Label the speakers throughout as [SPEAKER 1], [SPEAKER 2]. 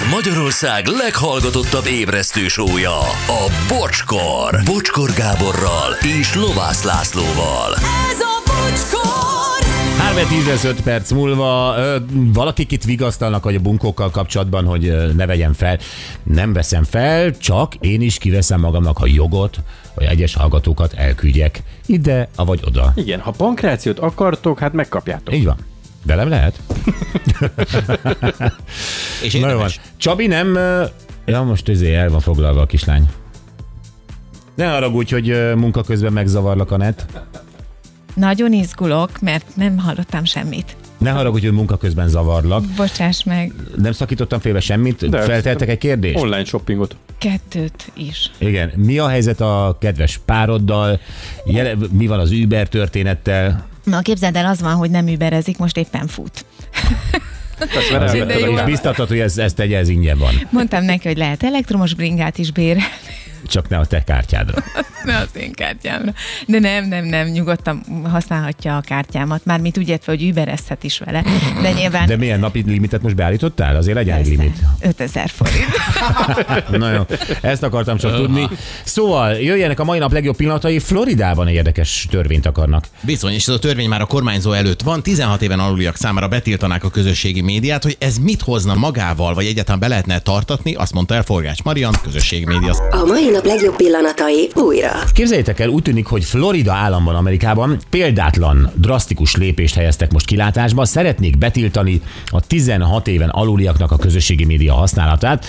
[SPEAKER 1] Ez Magyarország leghallgatottabb ébresztő sója, a Bocskor. Bocskor Gáborral és Lovász Lászlóval.
[SPEAKER 2] Ez a bocskor!
[SPEAKER 3] 3-15 perc múlva ö, valakik itt vigasztalnak hogy a bunkókkal kapcsolatban, hogy ö, ne vegyem fel. Nem veszem fel, csak én is kiveszem magamnak a jogot, hogy egyes hallgatókat elküldjek ide, avagy oda.
[SPEAKER 4] Igen, ha pankrációt akartok, hát megkapjátok.
[SPEAKER 3] Így van. Velem lehet?
[SPEAKER 5] És
[SPEAKER 3] Na van. Csabi nem... Ja, most ezért el van foglalva a kislány. Ne haragudj, hogy munka közben megzavarlak a net.
[SPEAKER 6] Nagyon izgulok, mert nem hallottam semmit.
[SPEAKER 3] Ne haragudj, hogy munka közben zavarlak.
[SPEAKER 6] Bocsáss meg,
[SPEAKER 3] Nem szakítottam félbe semmit.
[SPEAKER 4] De-
[SPEAKER 3] Felteltek egy kérdést?
[SPEAKER 4] Online shoppingot.
[SPEAKER 6] kettőt is.
[SPEAKER 3] Igen. Mi a helyzet a kedves pároddal? Jele, mi van az Uber történettel?
[SPEAKER 6] Na képzeld el, az van, hogy nem überezik, most éppen fut.
[SPEAKER 4] Mert
[SPEAKER 3] Azért, biztatod, hogy ez, ez tegye, ez ingyen van.
[SPEAKER 6] Mondtam neki, hogy lehet elektromos bringát is bérelni,
[SPEAKER 3] Csak ne a te kártyádra.
[SPEAKER 6] ne az én kártyámra. De nem, nem, nem, nyugodtan használhatja a kártyámat. Mármint úgy értve, hogy überezhet is vele. De nyilván
[SPEAKER 3] De milyen napi limitet most beállítottál? Azért legyen egy limit.
[SPEAKER 6] 5000 forint.
[SPEAKER 3] Na jó, ezt akartam csak tudni. Szóval jöjjenek a mai nap legjobb pillanatai. Floridában egy érdekes törvényt akarnak.
[SPEAKER 5] Bizony, és ez a törvény már a kormányzó előtt van. 16 éven aluliak számára betiltanák a közösségi médiát, hogy ez mit hozna magával, vagy egyáltalán be lehetne tartatni, azt mondta el Forgács Marian, közösségi média
[SPEAKER 7] A mai nap legjobb pillanatai újra.
[SPEAKER 3] Képzeljétek el, úgy tűnik, hogy Florida államban, Amerikában példátlan, drasztikus lépést helyeztek most kilátásba. Szeretnék betiltani a 16 éven aluliaknak a közösségi média használatát.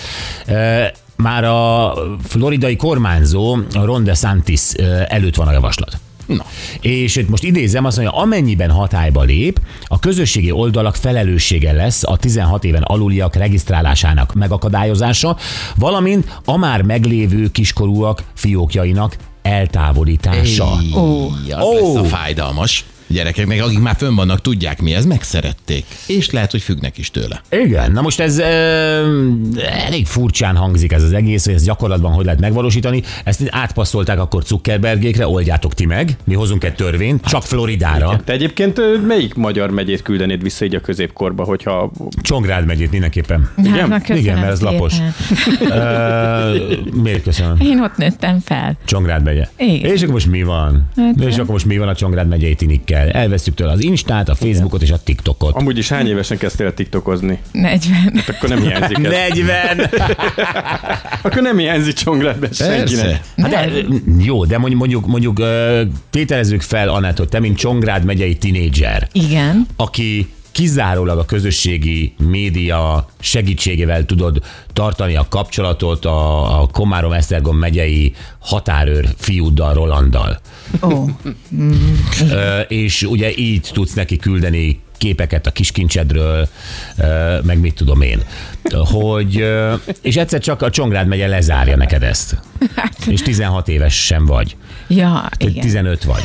[SPEAKER 3] Már a floridai kormányzó Ron DeSantis előtt van a javaslat.
[SPEAKER 5] Na.
[SPEAKER 3] És itt most idézem, azt mondja, amennyiben hatályba lép, a közösségi oldalak felelőssége lesz a 16 éven aluliak regisztrálásának megakadályozása, valamint a már meglévő kiskorúak fiókjainak eltávolítása.
[SPEAKER 5] Ó, az
[SPEAKER 3] Ó.
[SPEAKER 5] lesz a fájdalmas. Gyerekek, meg akik már fönn vannak, tudják mi ez, megszerették. És lehet, hogy függnek is tőle.
[SPEAKER 3] Igen, na most ez e, elég furcsán hangzik ez az egész, hogy ezt gyakorlatban hogy lehet megvalósítani. Ezt átpasszolták akkor Zuckerbergékre, oldjátok ti meg, mi hozunk egy törvényt, csak Floridára.
[SPEAKER 4] Te egyébként ö, melyik magyar megyét küldenéd vissza így a középkorba, hogyha...
[SPEAKER 3] Csongrád megyét mindenképpen.
[SPEAKER 4] Igen?
[SPEAKER 6] na, köszönöm
[SPEAKER 3] Igen, mert ez lapos.
[SPEAKER 6] szépen.
[SPEAKER 3] Uh, miért köszönöm?
[SPEAKER 6] Én ott nőttem fel.
[SPEAKER 3] Csongrád megye.
[SPEAKER 6] Igen.
[SPEAKER 3] És akkor most mi van?
[SPEAKER 6] Hát,
[SPEAKER 3] és akkor most mi van a Csongrád megyei tinikkel? Elvesztük tőle az Instát, a Facebookot és a TikTokot.
[SPEAKER 4] Amúgy is hány évesen kezdtél el tiktokozni?
[SPEAKER 6] 40.
[SPEAKER 4] Akkor nem hiányzik ez.
[SPEAKER 3] 40!
[SPEAKER 4] Akkor nem hiányzik Csongrádban senkinek.
[SPEAKER 3] Hát de, jó, de mondjuk, mondjuk, mondjuk tételezzük fel, Anett, hogy te, mint Csongrád megyei tinédzser,
[SPEAKER 6] Igen.
[SPEAKER 3] aki kizárólag a közösségi média segítségével tudod tartani a kapcsolatot a, a Komárom-Esztergom megyei határőr fiúddal, Rolanddal. Ö, és ugye így tudsz neki küldeni képeket a kiskincsedről, meg mit tudom én. Hogy, és egyszer csak a Csongrád megye lezárja neked ezt. És 16 éves sem vagy.
[SPEAKER 6] ja, igen.
[SPEAKER 3] 15 vagy.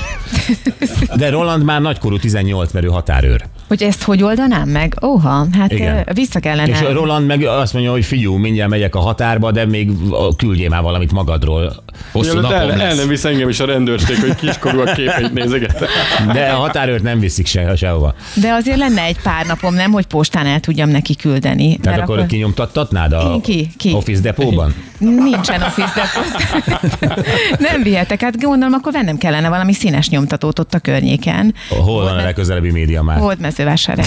[SPEAKER 3] De Roland már nagykorú 18, mert ő határőr.
[SPEAKER 6] Hogy ezt hogy oldanám meg? Óha, hát
[SPEAKER 3] Igen.
[SPEAKER 6] vissza kellene.
[SPEAKER 3] És Roland meg azt mondja, hogy figyú, mindjárt megyek a határba, de még küldjél már valamit magadról.
[SPEAKER 5] Hosszú napom
[SPEAKER 4] el, el nem visz engem is a rendőrség, hogy kiskorú a képeit nézegetem.
[SPEAKER 3] De a határőrt nem viszik se, sehova.
[SPEAKER 6] De azért lenne egy pár napom, nem, hogy postán el tudjam neki küldeni.
[SPEAKER 3] Tehát
[SPEAKER 6] mert
[SPEAKER 3] akkor kinyomtattatnád a
[SPEAKER 6] Ki? Ki?
[SPEAKER 3] Office Depóban?
[SPEAKER 6] Nincsen office depot. nem vihetek, hát gondolom, akkor vennem kellene valami színes nyomtatót ott a környéken.
[SPEAKER 3] Hol van a legközelebbi média már?
[SPEAKER 6] Volt mezővásárhely.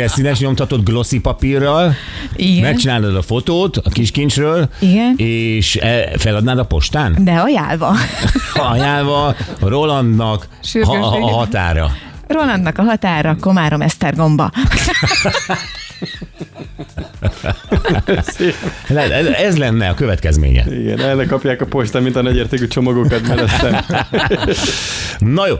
[SPEAKER 3] Egy színes nyomtatott glossy papírral,
[SPEAKER 6] Igen.
[SPEAKER 3] megcsinálod a fotót a kiskincsről,
[SPEAKER 6] Igen.
[SPEAKER 3] és e- feladnád a postán?
[SPEAKER 6] De ajánlva.
[SPEAKER 3] Ajánlva Rolandnak a, a határa.
[SPEAKER 6] Rolandnak a határa, Komárom Esztergomba.
[SPEAKER 3] Le- Ez lenne a következménye.
[SPEAKER 4] Igen, el ne kapják a postán, mint a nagyértékű csomagokat mellettem.
[SPEAKER 3] Na jó,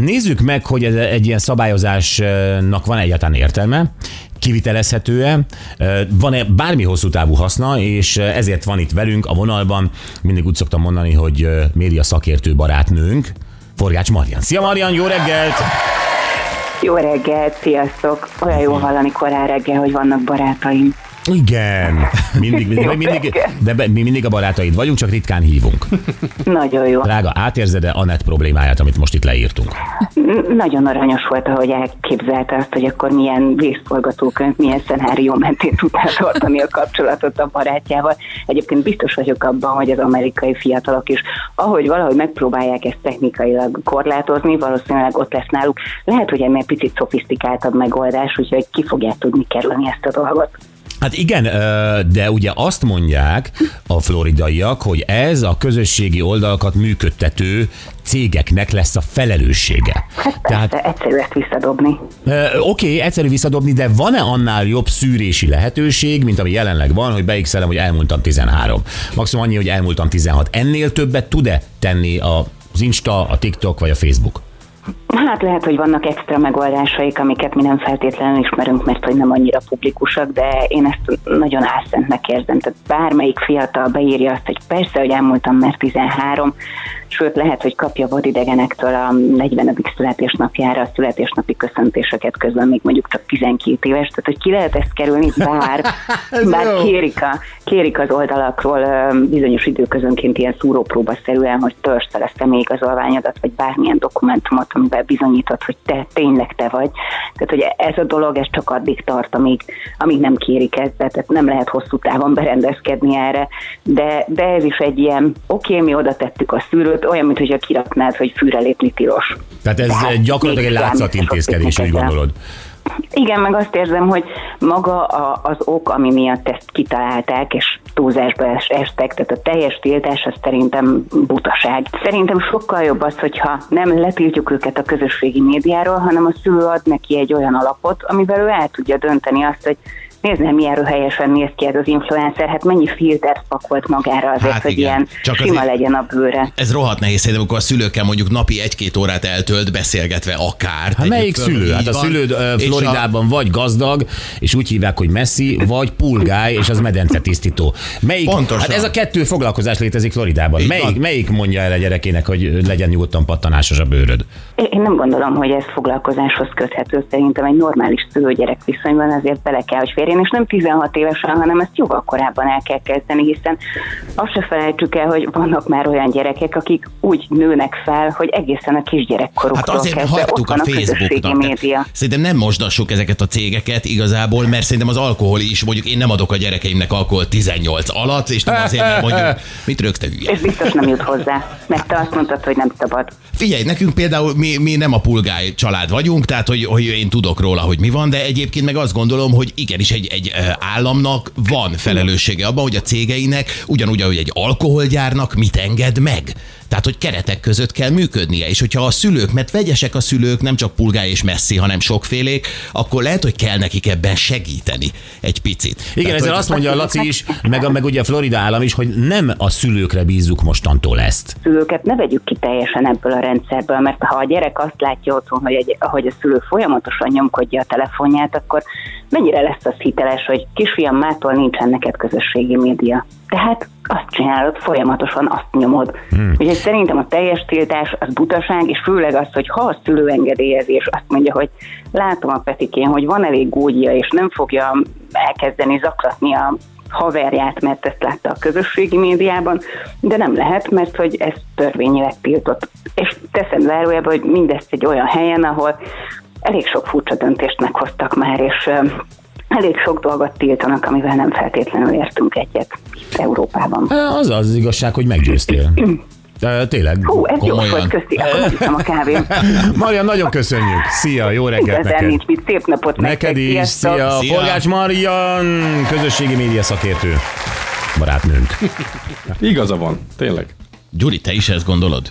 [SPEAKER 3] nézzük meg, hogy ez egy ilyen szabályozásnak van egyáltalán értelme kivitelezhető-e, van-e bármi hosszú távú haszna, és ezért van itt velünk a vonalban, mindig úgy szoktam mondani, hogy média szakértő barátnőnk, Forgács Marian. Szia Marian, jó reggelt!
[SPEAKER 8] Jó reggelt, sziasztok! Olyan jó hallani korán reggel, hogy vannak barátaim.
[SPEAKER 3] Igen. Mindig, mindig, mindig, de mi mindig a barátaid vagyunk, csak ritkán hívunk.
[SPEAKER 8] Nagyon jó.
[SPEAKER 3] Drága, átérzed-e Anett problémáját, amit most itt leírtunk?
[SPEAKER 8] Nagyon aranyos volt, ahogy elképzelte azt, hogy akkor milyen vészforgatókönyv, milyen szenárió mentén tudná tartani a kapcsolatot a barátjával. Egyébként biztos vagyok abban, hogy az amerikai fiatalok is, ahogy valahogy megpróbálják ezt technikailag korlátozni, valószínűleg ott lesz náluk. Lehet, hogy ennél picit szofisztikáltabb megoldás, úgyhogy ki fogják tudni kerülni ezt a dolgot.
[SPEAKER 3] Hát igen, de ugye azt mondják a floridaiak, hogy ez a közösségi oldalakat működtető cégeknek lesz a felelőssége.
[SPEAKER 8] Hát
[SPEAKER 3] Tehát
[SPEAKER 8] persze, egyszerű ezt visszadobni.
[SPEAKER 3] Oké, okay, egyszerű visszadobni, de van-e annál jobb szűrési lehetőség, mint ami jelenleg van, hogy beixelem, hogy elmúltam 13. Maximum annyi, hogy elmúltam 16. Ennél többet tud-e tenni az Insta, a TikTok vagy a Facebook?
[SPEAKER 8] Hát lehet, hogy vannak extra megoldásaik, amiket mi nem feltétlenül ismerünk, mert hogy nem annyira publikusak, de én ezt nagyon álszentnek érzem. Tehát bármelyik fiatal beírja azt, hogy persze, hogy elmúltam, mert 13, sőt lehet, hogy kapja vadidegenektől a 40. születésnapjára a születésnapi köszöntéseket közben még mondjuk csak 12 éves, tehát hogy ki lehet ezt kerülni, bár, bár kérik, a, kérik az oldalakról bizonyos időközönként ilyen szúrópróbaszerűen, hogy törzd fel a személyigazolványodat, vagy bármilyen dokumentumot, amivel bizonyítod, hogy te tényleg te vagy. Tehát, hogy ez a dolog, ez csak addig tart, amíg, amíg nem kérik ezt, tehát nem lehet hosszú távon berendezkedni erre, de, de ez is egy ilyen, oké, okay, mi oda tettük a szűrőt, olyan, mintha kiraknád, hogy fűre lépni tilos.
[SPEAKER 3] Tehát ez
[SPEAKER 8] Tehát
[SPEAKER 3] gyakorlatilag egy látszatintézkedés, úgy gondolod.
[SPEAKER 8] Igen, meg azt érzem, hogy maga a, az ok, ami miatt ezt kitalálták, és túlzásba es- estek, tehát a teljes tiltás, az szerintem butaság. Szerintem sokkal jobb az, hogyha nem letiltjuk őket a közösségi médiáról, hanem a szülő ad neki egy olyan alapot, amivel ő el tudja dönteni azt, hogy nézd nem milyen helyesen néz ki ez az influencer, hát mennyi filtert pakolt magára azért,
[SPEAKER 5] Hát
[SPEAKER 8] hogy
[SPEAKER 5] igen.
[SPEAKER 8] ilyen
[SPEAKER 5] Csak
[SPEAKER 8] sima
[SPEAKER 5] azért-
[SPEAKER 8] legyen a bőre.
[SPEAKER 5] Ez rohadt nehéz, szerintem, amikor a szülőkkel mondjuk napi egy-két órát eltölt beszélgetve akár.
[SPEAKER 3] Hát melyik
[SPEAKER 5] föl,
[SPEAKER 3] szülő? Hát a szülőd
[SPEAKER 5] És a-
[SPEAKER 3] Floridában vagy gazdag, és úgy hívják, hogy Messi, vagy pulgáj, és az medence tisztító. Melyik,
[SPEAKER 5] Pontosan.
[SPEAKER 3] Hát ez a kettő foglalkozás létezik Floridában.
[SPEAKER 5] Így
[SPEAKER 3] Melyik,
[SPEAKER 5] van.
[SPEAKER 3] melyik mondja el a gyerekének, hogy legyen nyugodtan pattanásos a bőröd?
[SPEAKER 8] Én nem gondolom, hogy ez foglalkozáshoz köthető. Szerintem egy normális szülő-gyerek viszonyban azért bele kell, hogy férjen, és nem 16 évesen, hanem ezt jóval korábban el kell kezdeni, hiszen azt se felejtsük el, hogy vannak már olyan gyerekek, akik úgy nőnek fel, hogy egészen a kisgyerekkoruktól
[SPEAKER 5] Hát azért
[SPEAKER 8] kezdve ott van
[SPEAKER 5] a Facebooknak.
[SPEAKER 8] média.
[SPEAKER 5] Szerintem nem mosdassuk ezeket a cégeket igazából, mert szerintem az alkohol is, mondjuk én nem adok a gyerekeimnek alkohol 18 alatt, és nem azért, mert mondjuk, mit rögte hülye.
[SPEAKER 8] És biztos nem jut hozzá, mert te azt mondtad, hogy nem szabad.
[SPEAKER 5] Figyelj, nekünk például mi, mi nem a pulgáj család vagyunk, tehát hogy, hogy én tudok róla, hogy mi van, de egyébként meg azt gondolom, hogy igenis egy, egy ö, államnak van felelőssége abban, hogy a cégeinek, ugyanúgy, ahogy egy alkoholgyárnak mit enged meg. Tehát, hogy keretek között kell működnie, és hogyha a szülők, mert vegyesek a szülők, nem csak pulgáj és messzi, hanem sokfélék, akkor lehet, hogy kell nekik ebben segíteni egy picit.
[SPEAKER 3] Igen,
[SPEAKER 5] Tehát,
[SPEAKER 3] ezzel
[SPEAKER 5] hogy-
[SPEAKER 3] azt mondja a Laci is, meg, a, meg ugye a Florida állam is, hogy nem a szülőkre bízzuk mostantól ezt.
[SPEAKER 8] szülőket ne vegyük ki teljesen ebből a rendszerből, mert ha a gyerek azt látja otthon, hogy, egy, hogy a szülő folyamatosan nyomkodja a telefonját, akkor mennyire lesz az hiteles, hogy kisfiam, mától nincsen neked közösségi média. Tehát azt csinálod, folyamatosan azt nyomod. Hmm. Úgyhogy szerintem a teljes tiltás az butaság, és főleg az, hogy ha a szülő engedélyezi, és azt mondja, hogy látom a Petikén, hogy van elég gógyja, és nem fogja elkezdeni zaklatni a haverját, mert ezt látta a közösségi médiában, de nem lehet, mert hogy ez törvényileg tiltott. És teszem zárójelbe, hogy mindezt egy olyan helyen, ahol elég sok furcsa döntést meghoztak már, és elég sok dolgot tiltanak, amivel nem feltétlenül értünk egyet Európában.
[SPEAKER 3] Az az igazság, hogy meggyőztél. Tényleg.
[SPEAKER 8] Hú, ez jó
[SPEAKER 3] komolyan.
[SPEAKER 8] volt, köszi, akkor a kávém.
[SPEAKER 3] Marian, nagyon köszönjük. Szia, jó reggelt
[SPEAKER 8] Igazán
[SPEAKER 3] neked.
[SPEAKER 8] nincs mit, szép napot
[SPEAKER 3] Neked is,
[SPEAKER 8] sziasztok.
[SPEAKER 3] szia.
[SPEAKER 5] Szia.
[SPEAKER 3] Polgács Marian, közösségi média szakértő. Barátnőnk.
[SPEAKER 4] Igaza van, tényleg.
[SPEAKER 5] Gyuri, te is ezt gondolod?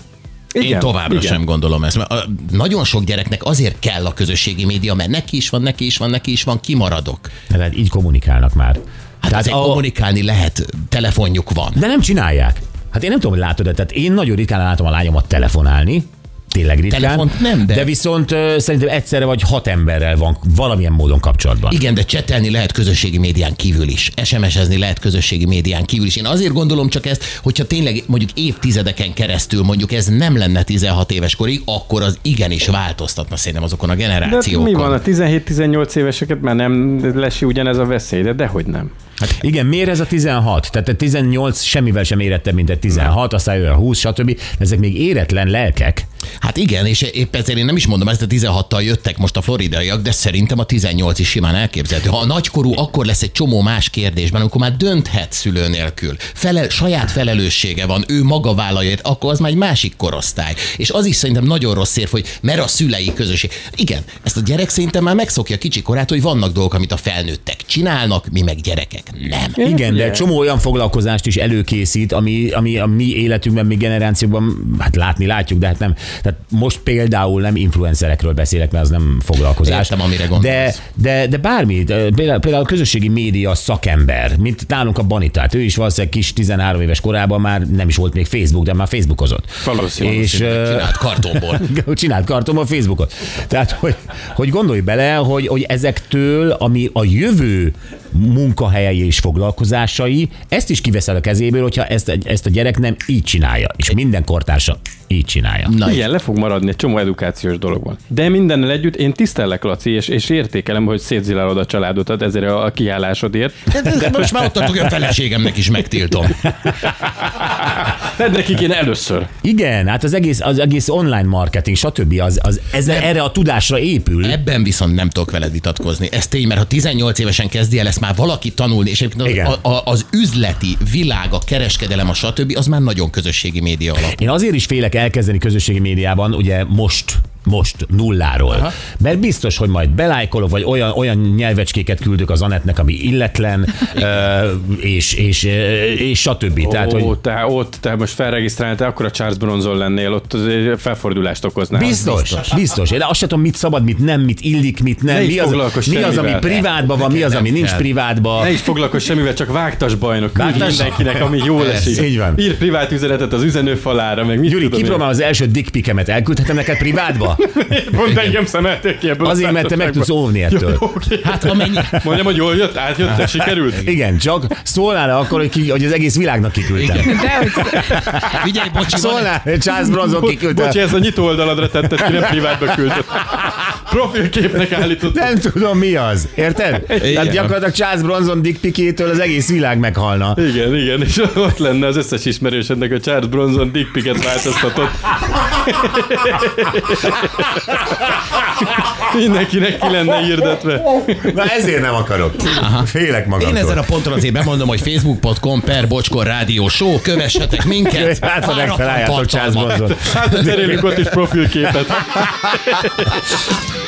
[SPEAKER 5] Igen, Én továbbra igen. sem gondolom ezt. Mert a, nagyon sok gyereknek azért kell a közösségi média, mert neki is van, neki is van, neki is van, kimaradok.
[SPEAKER 3] Tehát így kommunikálnak már.
[SPEAKER 5] Hát azért
[SPEAKER 3] a-
[SPEAKER 5] kommunikálni lehet, telefonjuk van.
[SPEAKER 3] De nem csinálják. Hát én nem tudom, hogy látod-e, tehát én nagyon ritkán látom a lányomat telefonálni, tényleg ritkán.
[SPEAKER 5] Telefont nem, de-
[SPEAKER 3] de viszont ö, szerintem egyszerre vagy hat emberrel van valamilyen módon kapcsolatban.
[SPEAKER 5] Igen, de csetelni lehet közösségi médián kívül is. SMS-ezni lehet közösségi médián kívül is. Én azért gondolom csak ezt, hogyha tényleg mondjuk évtizedeken keresztül mondjuk ez nem lenne 16 éves korig, akkor az igenis változtatna szerintem azokon a
[SPEAKER 4] De
[SPEAKER 5] generációkon.
[SPEAKER 4] mi van, a 17-18 éveseket már nem lesi ugyanez a veszély, de dehogy nem.
[SPEAKER 3] Hát igen, miért ez a 16? Tehát a 18 semmivel sem érettebb, mint egy 16, aztán jön a 20, stb. Ezek még éretlen lelkek.
[SPEAKER 5] Hát igen, és épp ezért én nem is mondom, ezt a 16-tal jöttek most a floridaiak, de szerintem a 18 is simán elképzelhető. Ha a nagykorú, akkor lesz egy csomó más kérdésben, amikor már dönthet szülő nélkül. Felel, saját felelőssége van, ő maga vállalja, akkor az már egy másik korosztály. És az is szerintem nagyon rossz érv, hogy mert a szülei közösség. Igen, ezt a gyerek szerintem már megszokja kicsi korát, hogy vannak dolgok, amit a felnőttek csinálnak, mi meg gyerekek nem.
[SPEAKER 3] Igen, de csomó olyan foglalkozást is előkészít, ami, ami a mi életünkben, mi generációkban, hát látni látjuk, de hát nem. Tehát most például nem influencerekről beszélek, mert az nem foglalkozás.
[SPEAKER 5] Értem, amire
[SPEAKER 3] de,
[SPEAKER 5] gondolsz.
[SPEAKER 3] de, de bármi, de például, például a közösségi média szakember, mint nálunk a Banitát, ő is valószínűleg kis 13 éves korában már nem is volt még Facebook, de már Facebookozott.
[SPEAKER 4] Valószínű.
[SPEAKER 3] És,
[SPEAKER 5] Csinált kartonból.
[SPEAKER 3] csinált kartonban Facebookot. Tehát, hogy, hogy gondolj bele, hogy, hogy ezektől, ami a jövő munkahelyei és foglalkozásai, ezt is kiveszel a kezéből, hogyha ezt, ezt a gyerek nem így csinálja, és minden kortársa így csinálja.
[SPEAKER 5] Na,
[SPEAKER 4] Igen, le fog maradni egy csomó edukációs dolog van. De mindennel együtt én tisztellek, Laci, és, és értékelem, hogy szétzilálod a családodat ezért a, a kiállásodért.
[SPEAKER 5] de, de most már ott tartok, hogy a feleségemnek is megtiltom.
[SPEAKER 4] De neki kéne először.
[SPEAKER 3] Igen, hát az egész, az egész online marketing, stb. Az, az ez, erre a tudásra épül.
[SPEAKER 5] Ebben viszont nem tudok veled vitatkozni. Ez tény, mert ha 18 évesen kezdi el ezt már valaki tanulni, és egyébként az, a, az üzleti világ, a kereskedelem, a stb., az már nagyon közösségi média alap.
[SPEAKER 3] Én azért is félek elkezdeni közösségi médiában, ugye most most nulláról. Aha. Mert biztos, hogy majd belájkolok, vagy olyan, olyan nyelvecskéket küldök az Anetnek, ami illetlen, ö, és, és, és stb. Tehát,
[SPEAKER 4] Ó,
[SPEAKER 3] hogy
[SPEAKER 4] te, ott te most felregisztráltál, akkor a Charles Bronson lennél, ott felfordulást okoznál.
[SPEAKER 3] Biztos, biztos, biztos. Én azt sem tudom, mit szabad, mit nem, mit illik, mit nem.
[SPEAKER 4] Ne
[SPEAKER 3] Mi az, mi az, ami privátban van, mi az, ami nincs privátban.
[SPEAKER 4] Ne is foglalkozz semmivel, csak vágtas bajnok.
[SPEAKER 3] Vágtas-
[SPEAKER 4] mindenkinek, ami jól
[SPEAKER 3] Persze,
[SPEAKER 4] esik.
[SPEAKER 3] így van.
[SPEAKER 4] Ír privát üzenetet az üzenőfalára, meg mit
[SPEAKER 3] Gyuri, kipróbálom az első dickpikemet, elküldhetem neked privátba?
[SPEAKER 4] Pont engem szemelték ki ebből
[SPEAKER 3] Azért, mert te meg tudsz óvni ettől.
[SPEAKER 4] Oké.
[SPEAKER 5] Hát amennyi...
[SPEAKER 4] Mondjam, hogy jól jött, átjött, sikerült?
[SPEAKER 3] Igen, csak szólnál akkor, hogy, ki, hogy az egész világnak kiküldtem.
[SPEAKER 6] De hogy
[SPEAKER 5] Figyelj, bocsi, van,
[SPEAKER 3] Szólnál, hogy Charles Bronson kiküldte.
[SPEAKER 4] Bocsi, ez a nyitó oldaladra tetted ki, nem privátba küldött. Profilképnek állított.
[SPEAKER 3] Nem tudom mi az, érted? Tehát gyakorlatilag Charles Bronson dickpikétől az egész világ meghalna.
[SPEAKER 4] Igen, igen, és ott lenne az összes ismerősödnek a Charles Bronson dickpiket változtatott. Mindenkinek ki lenne hirdetve.
[SPEAKER 3] Na ezért nem akarok. Félek
[SPEAKER 5] Én
[SPEAKER 3] magamtól.
[SPEAKER 5] ezen a ponton azért bemondom, hogy facebook.com per Bocskor Rádió Show, kövessetek minket.
[SPEAKER 3] Hát, ha megtaláljátok Charles. Bronson.
[SPEAKER 4] Hát cserélünk ott is profilképet.